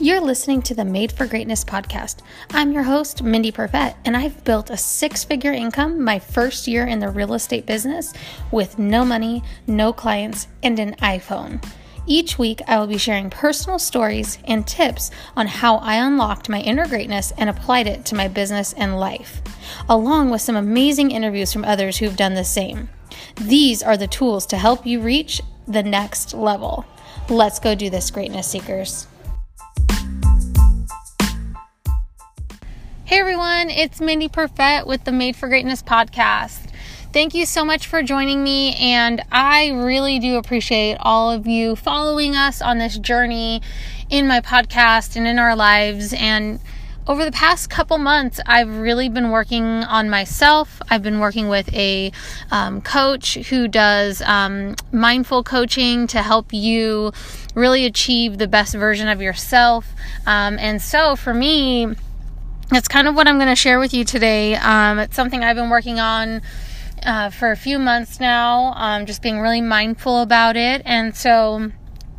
You're listening to the Made for Greatness podcast. I'm your host, Mindy Perfett, and I've built a six figure income my first year in the real estate business with no money, no clients, and an iPhone. Each week, I will be sharing personal stories and tips on how I unlocked my inner greatness and applied it to my business and life, along with some amazing interviews from others who've done the same. These are the tools to help you reach the next level. Let's go do this, greatness seekers. Hey everyone, it's Mindy Perfett with the Made for Greatness podcast. Thank you so much for joining me, and I really do appreciate all of you following us on this journey in my podcast and in our lives. And over the past couple months, I've really been working on myself. I've been working with a um, coach who does um, mindful coaching to help you really achieve the best version of yourself. Um, and so for me, that's kind of what I'm going to share with you today. Um, it's something I've been working on uh, for a few months now, um, just being really mindful about it. And so,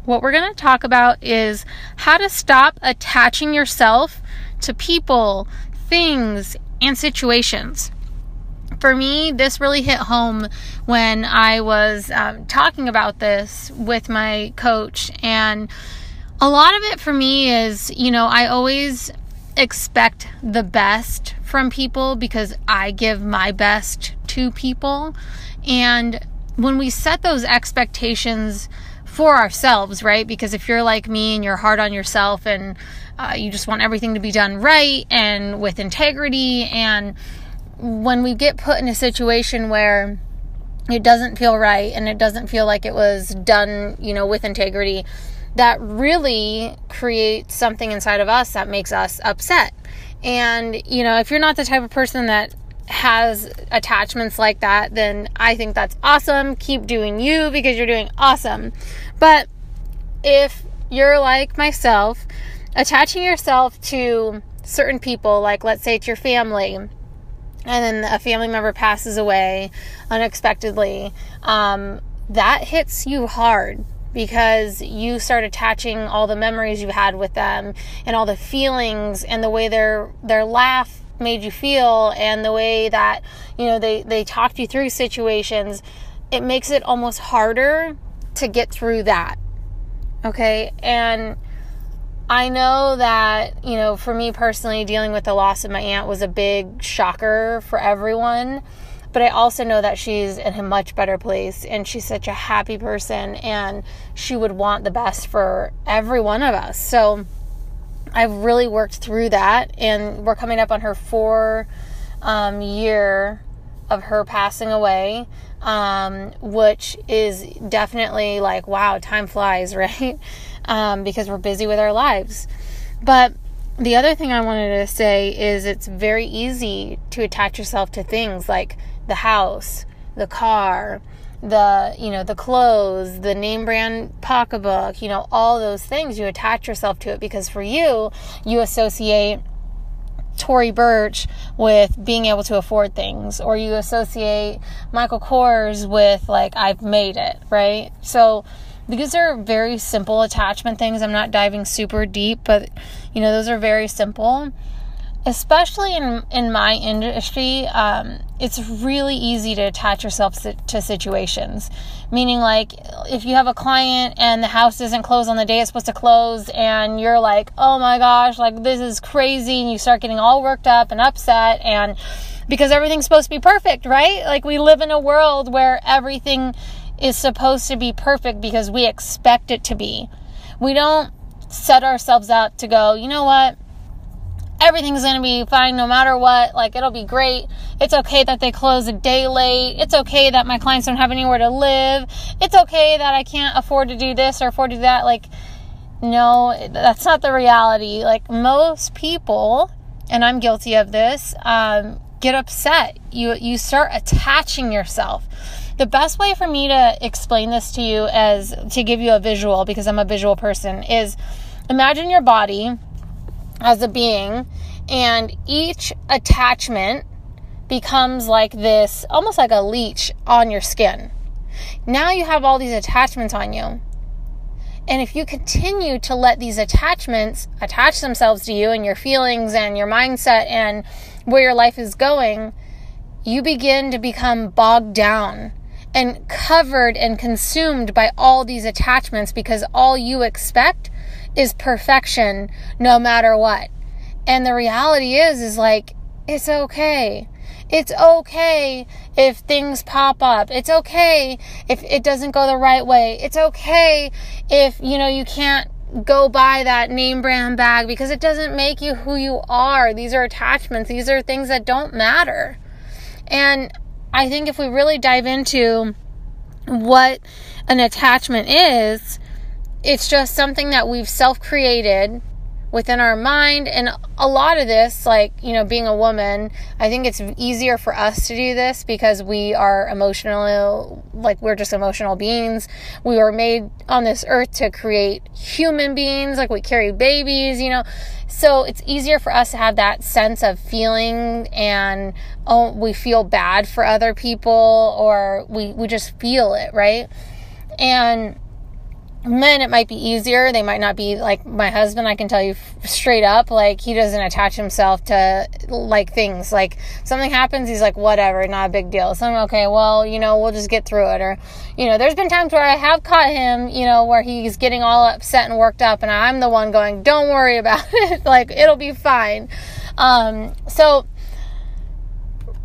what we're going to talk about is how to stop attaching yourself to people, things, and situations. For me, this really hit home when I was um, talking about this with my coach. And a lot of it for me is, you know, I always expect the best from people because I give my best to people. And when we set those expectations for ourselves, right? Because if you're like me and you're hard on yourself and uh, you just want everything to be done right and with integrity, and when we get put in a situation where it doesn't feel right and it doesn't feel like it was done, you know, with integrity, that really creates something inside of us that makes us upset. And, you know, if you're not the type of person that has attachments like that, then I think that's awesome. Keep doing you because you're doing awesome. But if you're like myself, attaching yourself to certain people, like let's say it's your family, and then a family member passes away unexpectedly, um, that hits you hard because you start attaching all the memories you had with them and all the feelings and the way their their laugh made you feel and the way that you know they they talked you through situations it makes it almost harder to get through that okay and I know that, you know, for me personally, dealing with the loss of my aunt was a big shocker for everyone. But I also know that she's in a much better place and she's such a happy person and she would want the best for every one of us. So I've really worked through that and we're coming up on her four um, year of her passing away, um, which is definitely like, wow, time flies, right? Um, because we're busy with our lives. But the other thing I wanted to say is it's very easy to attach yourself to things like the house, the car, the you know the clothes the name brand pocketbook you know all those things you attach yourself to it because for you you associate Tory Burch with being able to afford things, or you associate Michael Kors with like I've made it, right? So these are very simple attachment things. I'm not diving super deep, but you know those are very simple especially in in my industry, um, it's really easy to attach yourself to situations. Meaning, like if you have a client and the house doesn't close on the day it's supposed to close, and you're like, "Oh my gosh, like this is crazy," and you start getting all worked up and upset, and because everything's supposed to be perfect, right? Like we live in a world where everything is supposed to be perfect because we expect it to be. We don't set ourselves up to go, you know what? Everything's going to be fine no matter what. Like, it'll be great. It's okay that they close a day late. It's okay that my clients don't have anywhere to live. It's okay that I can't afford to do this or afford to do that. Like, no, that's not the reality. Like, most people, and I'm guilty of this, um, get upset. You, you start attaching yourself. The best way for me to explain this to you as to give you a visual, because I'm a visual person, is imagine your body as a being, and each attachment becomes like this almost like a leech on your skin. Now you have all these attachments on you. And if you continue to let these attachments attach themselves to you and your feelings and your mindset and where your life is going, you begin to become bogged down and covered and consumed by all these attachments because all you expect is perfection no matter what. And the reality is is like it's okay. It's okay if things pop up. It's okay if it doesn't go the right way. It's okay if, you know, you can't go buy that name brand bag because it doesn't make you who you are. These are attachments. These are things that don't matter. And I think if we really dive into what an attachment is, it's just something that we've self created within our mind. And a lot of this, like, you know, being a woman, I think it's easier for us to do this because we are emotional, like, we're just emotional beings. We were made on this earth to create human beings, like, we carry babies, you know. So it's easier for us to have that sense of feeling and oh, we feel bad for other people or we, we just feel it, right? And men it might be easier. They might not be like my husband i can tell you straight up like he doesn't attach himself to like things. Like something happens he's like whatever not a big deal. So i'm okay well you know we'll just get through it. Or you know there's been times where i have caught him you know where he's getting all upset and worked up and i'm the one going don't worry about it. Like it'll be fine. Um so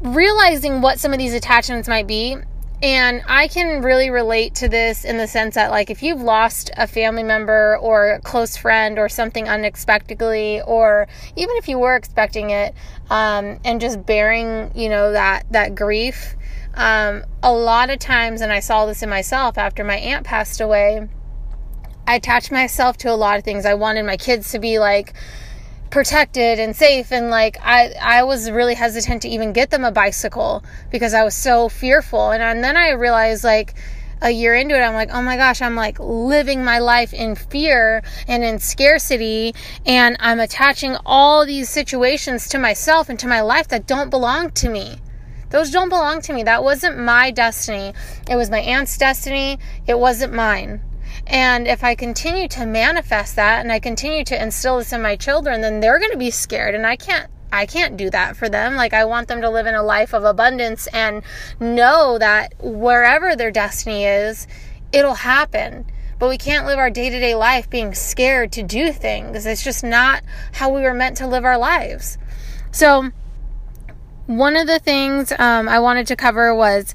realizing what some of these attachments might be and I can really relate to this in the sense that, like, if you've lost a family member or a close friend or something unexpectedly, or even if you were expecting it, um, and just bearing, you know, that that grief, um, a lot of times, and I saw this in myself after my aunt passed away, I attached myself to a lot of things. I wanted my kids to be like protected and safe and like I I was really hesitant to even get them a bicycle because I was so fearful. And, and then I realized like a year into it I'm like oh my gosh I'm like living my life in fear and in scarcity and I'm attaching all these situations to myself and to my life that don't belong to me. Those don't belong to me. That wasn't my destiny. It was my aunt's destiny. It wasn't mine and if I continue to manifest that and I continue to instill this in my children, then they're going to be scared and I can't I can't do that for them. Like I want them to live in a life of abundance and know that wherever their destiny is, it'll happen. But we can't live our day-to-day life being scared to do things. It's just not how we were meant to live our lives. So one of the things um, I wanted to cover was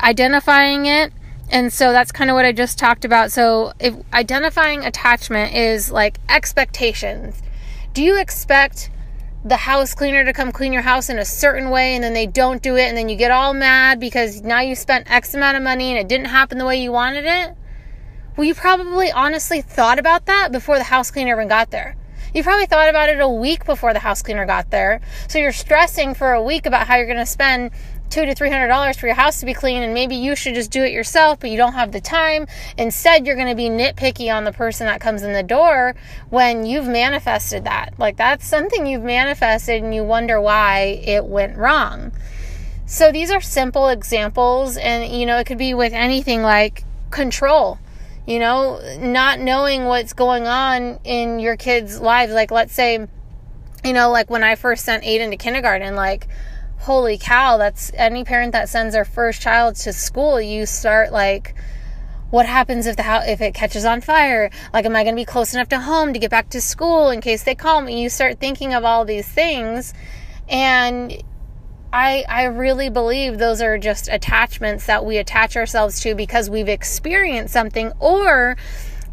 identifying it and so that's kind of what I just talked about. So, if identifying attachment is like expectations, do you expect the house cleaner to come clean your house in a certain way and then they don't do it and then you get all mad because now you spent X amount of money and it didn't happen the way you wanted it? Well, you probably honestly thought about that before the house cleaner even got there. You probably thought about it a week before the house cleaner got there. So you're stressing for a week about how you're going to spend two to three hundred dollars for your house to be clean and maybe you should just do it yourself but you don't have the time. Instead you're going to be nitpicky on the person that comes in the door when you've manifested that. Like that's something you've manifested and you wonder why it went wrong. So these are simple examples and you know it could be with anything like control you know not knowing what's going on in your kids lives. Like let's say you know like when i first sent aiden to kindergarten like holy cow, that's any parent that sends their first child to school, you start like, what happens if the house if it catches on fire? Like am i going to be close enough to home to get back to school in case they call me? You start thinking of all these things and i i really believe those are just attachments that we attach ourselves to because we've experienced something or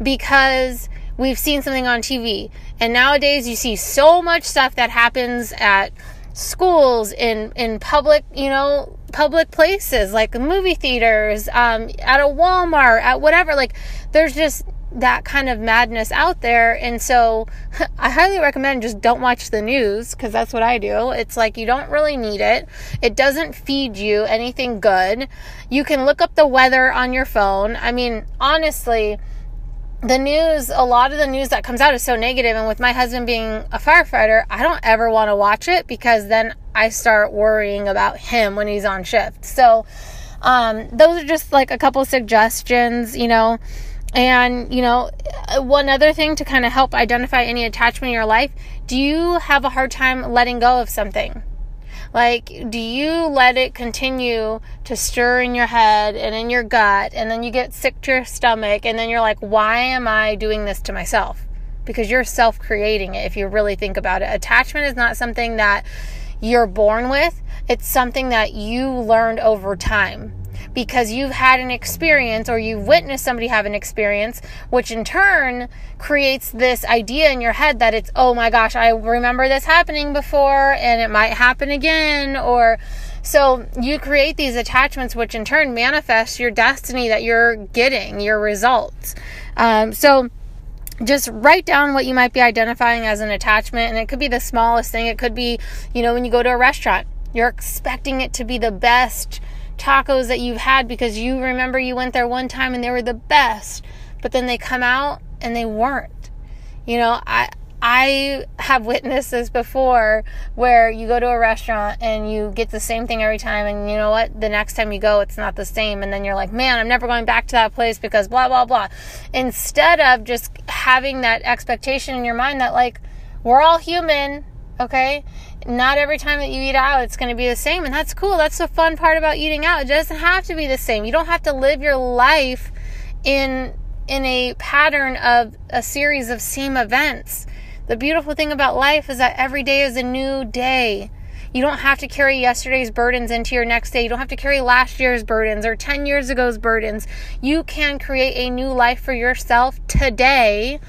because we've seen something on tv and nowadays you see so much stuff that happens at schools in in public you know public places like movie theaters um, at a walmart at whatever like there's just that kind of madness out there. And so i highly recommend just don't watch the news because that's what i do. It's like you don't really need it. It doesn't feed you anything good. You can look up the weather on your phone. I mean honestly the news, a lot of the news that comes out is so negative, and with my husband being a firefighter, I don't ever want to watch it because then I start worrying about him when he's on shift. So, um, those are just like a couple suggestions, you know. And, you know, one other thing to kind of help identify any attachment in your life do you have a hard time letting go of something? Like, do you let it continue to stir in your head and in your gut, and then you get sick to your stomach, and then you're like, why am I doing this to myself? Because you're self creating it if you really think about it. Attachment is not something that you're born with, it's something that you learned over time because you've had an experience or you've witnessed somebody have an experience, which in turn creates this idea in your head that it's, oh my gosh, I remember this happening before and it might happen again. Or so you create these attachments, which in turn manifest your destiny that you're getting, your results. Um, so, just write down what you might be identifying as an attachment and it could be the smallest thing it could be you know when you go to a restaurant you're expecting it to be the best tacos that you've had because you remember you went there one time and they were the best, but then they come out and they weren't. You know, I I have witnessed this before where you go to a restaurant and you get the same thing every time and you know what? The next time you go it's not the same. And then you're like man I'm never going back to that place because blah blah blah. Instead of just having that expectation in your mind that like we're all human okay? Not every time that you eat out it's going to be the same and that's cool. That's the fun part about eating out. It doesn't have to be the same. You don't have to live your life in in a pattern of a series of same events. The beautiful thing about life is that every day is a new day. You don't have to carry yesterday's burdens into your next day. You don't have to carry last year's burdens or 10 years ago's burdens. You can create a new life for yourself today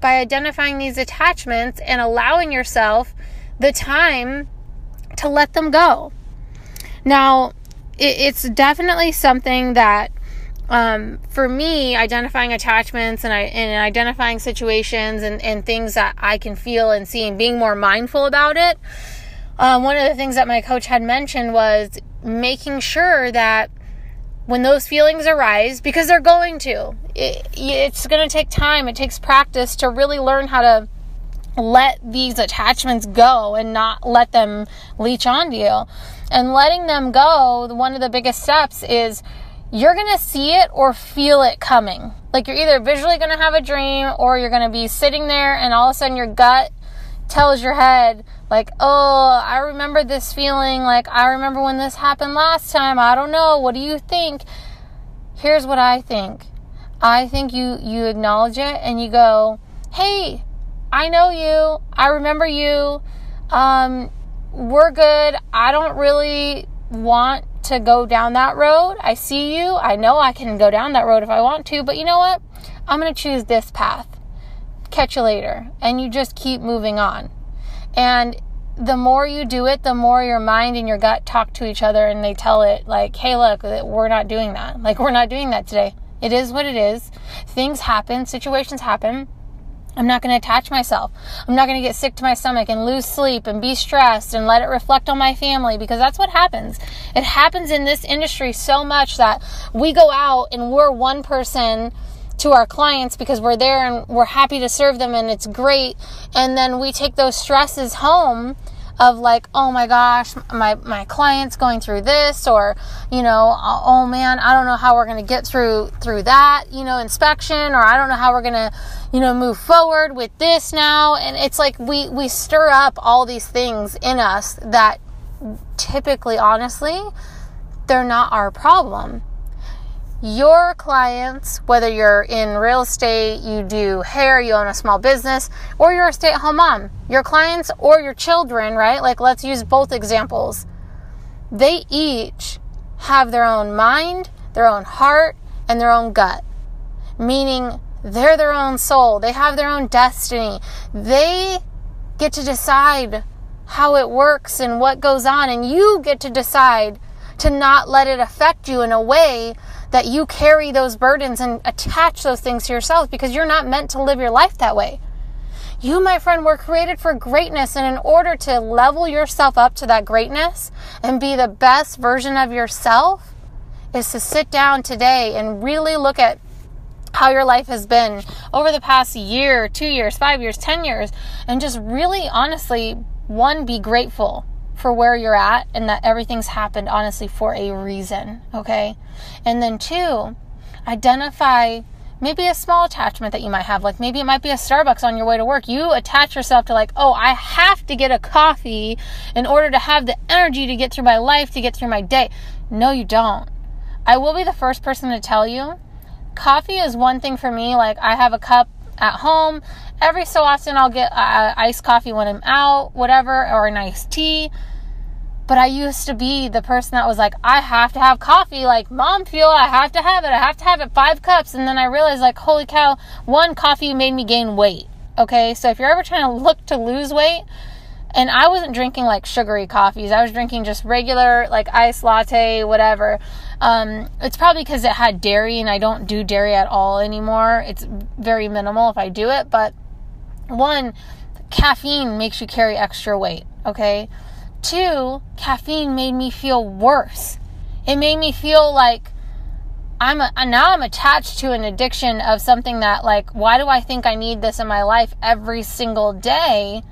by identifying these attachments and allowing yourself the time to let them go. Now, it, it's definitely something that um, for me, identifying attachments and, I, and identifying situations and, and things that I can feel and see and being more mindful about it. Um, one of the things that my coach had mentioned was making sure that when those feelings arise, because they're going to, it, it's going to take time, it takes practice to really learn how to let these attachments go and not let them leech onto you. And letting them go, one of the biggest steps is you're going to see it or feel it coming. Like you're either visually going to have a dream or you're going to be sitting there and all of a sudden your gut tells your head, like, oh, I remember this feeling. Like, I remember when this happened last time. I don't know. What do you think? Here's what I think. I think you, you acknowledge it and you go, hey, I know you. I remember you. Um, we're good. I don't really want to go down that road. I see you. I know I can go down that road if I want to, but you know what? I'm going to choose this path. Catch you later. And you just keep moving on. And the more you do it, the more your mind and your gut talk to each other and they tell it, like, hey, look, we're not doing that. Like, we're not doing that today. It is what it is. Things happen, situations happen. I'm not going to attach myself. I'm not going to get sick to my stomach and lose sleep and be stressed and let it reflect on my family because that's what happens. It happens in this industry so much that we go out and we're one person to our clients because we're there and we're happy to serve them and it's great. And then we take those stresses home of like, oh my gosh, my, my client's going through this, or, you know, oh, oh man, I don't know how we're going to get through, through that, you know, inspection, or I don't know how we're going to, you know, move forward with this now. And it's like we, we stir up all these things in us that typically, honestly, they're not our problem your clients, whether you're in real estate, you do hair, you own a small business, or you're a stay at home mom, your clients or your children, right? Like, let's use both examples. They each have their own mind, their own heart, and their own gut, meaning they're their own soul. They have their own destiny. They get to decide how it works and what goes on, and you get to decide to not let it affect you in a way that you carry those burdens and attach those things to yourself because you're not meant to live your life that way. You, my friend, were created for greatness, and in order to level yourself up to that greatness and be the best version of yourself, is to sit down today and really look at how your life has been over the past year, two years, five years, ten years, and just really honestly, one, be grateful for where you're at and that everything's happened honestly for a reason, okay? And then two, identify maybe a small attachment that you might have. Like maybe it might be a Starbucks on your way to work. You attach yourself to, like, oh, I have to get a coffee in order to have the energy to get through my life, to get through my day. No, you don't. I will be the first person to tell you coffee is one thing for me. Like, I have a cup at home. Every so often, I'll get uh, iced coffee when I'm out, whatever, or an iced tea. But I used to be the person that was like, I have to have coffee. Like, mom feel I have to have it. I have to have it five cups. And then I realized, like, holy cow, one coffee made me gain weight. Okay. So if you're ever trying to look to lose weight, and I wasn't drinking like sugary coffees, I was drinking just regular, like iced latte, whatever. Um, it's probably because it had dairy and I don't do dairy at all anymore. It's very minimal if I do it. But one, caffeine makes you carry extra weight. Okay. Two, caffeine made me feel worse. It made me feel like I'm a, now I'm attached to an addiction of something that like why do I think I need this in my life every single day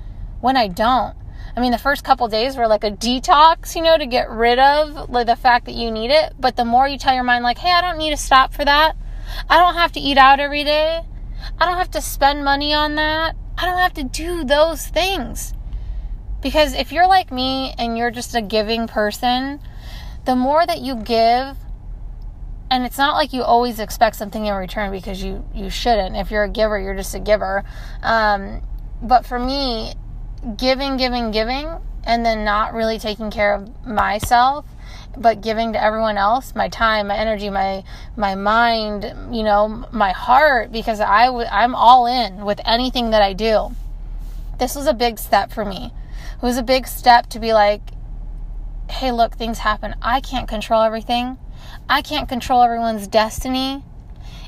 when I don't? I mean, the first couple days were like a detox, you know, to get rid of like the fact that you need it. But the more you tell your mind, like, hey, I don't need to stop for that. I don't have to eat out every day. I don't have to spend money on that. I don't have to do those things. Because if you're like me and you're just a giving person, the more that you give, and it's not like you always expect something in return because you you shouldn't. If you're a giver, you're just a giver. Um, but for me, giving, giving, giving, and then not really taking care of myself, but giving to everyone else my time, my energy, my my mind, you know, my heart, because I w- I'm all in with anything that I do. This was a big step for me. It was a big step to be like, hey, look, things happen. I can't control everything. I can't control everyone's destiny.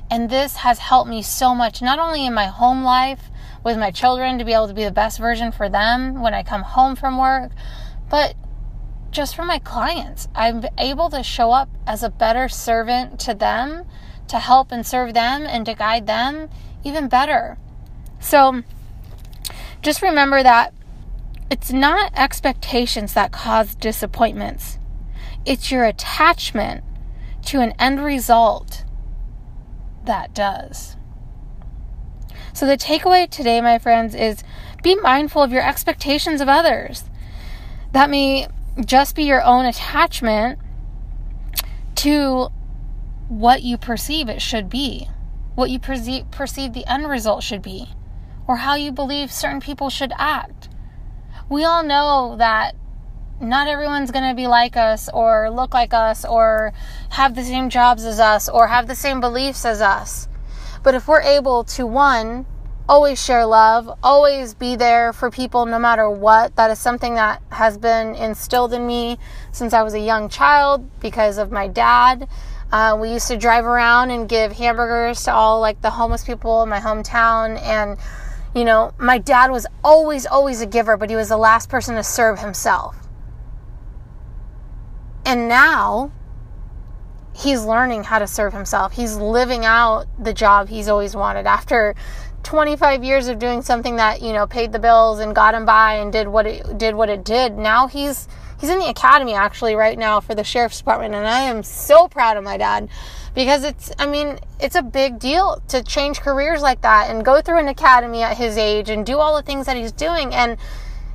And this has helped me so much, not only in my home life with my children to be able to be the best version for them when I come home from work, but just for my clients. I'm able to show up as a better servant to them, to help and serve them, and to guide them even better. So just remember that it's not expectations that cause disappointments, it's your attachment to an end result that does. So, the takeaway today, my friends, is be mindful of your expectations of others. That may just be your own attachment to what you perceive it should be, what you perceive, perceive the end result should be, or how you believe certain people should act we all know that not everyone's going to be like us or look like us or have the same jobs as us or have the same beliefs as us. But if we're able to, one, always share love, always be there for people no matter what, that is something that has been instilled in me since I was a young child because of my dad. Uh, we used to drive around and give hamburgers to all like the homeless people in my hometown and you know, my dad was always, always a giver, but he was the last person to serve himself. And now he's learning how to serve himself. He's living out the job he's always wanted after 25 years of doing something that, you know, paid the bills and got him by and did what it did what it did. Now he's he's in the academy actually right now for the sheriff's department and I am so proud of my dad because it's I mean it's a big deal to change careers like that and go through an academy at his age and do all the things that he's doing and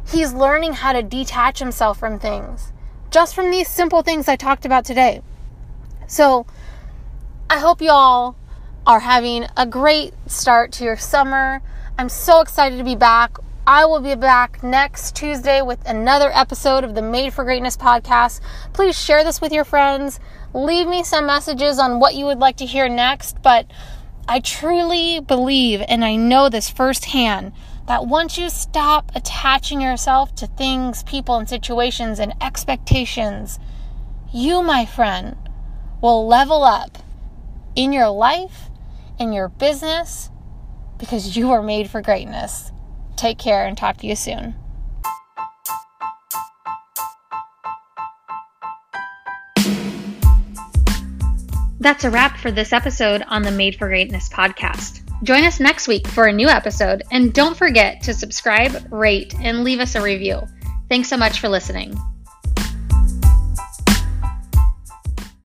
he's learning how to detach himself from things just from these simple things I talked about today. So I hope you all are having a great start to your summer. I'm so excited to be back. I will be back next Tuesday with another episode of the Made for Greatness podcast. Please share this with your friends leave me some messages on what you would like to hear next. But I truly believe, and I know this firsthand, that once you stop attaching yourself to things, people, and situations and expectations, you, my friend, will level up in your life, in your business, because you are made for greatness. Take care and talk to you soon. That's a wrap for this episode on the Made for Greatness podcast. Join us next week for a new episode, and don't forget to subscribe, rate, and leave us a review. Thanks so much for listening.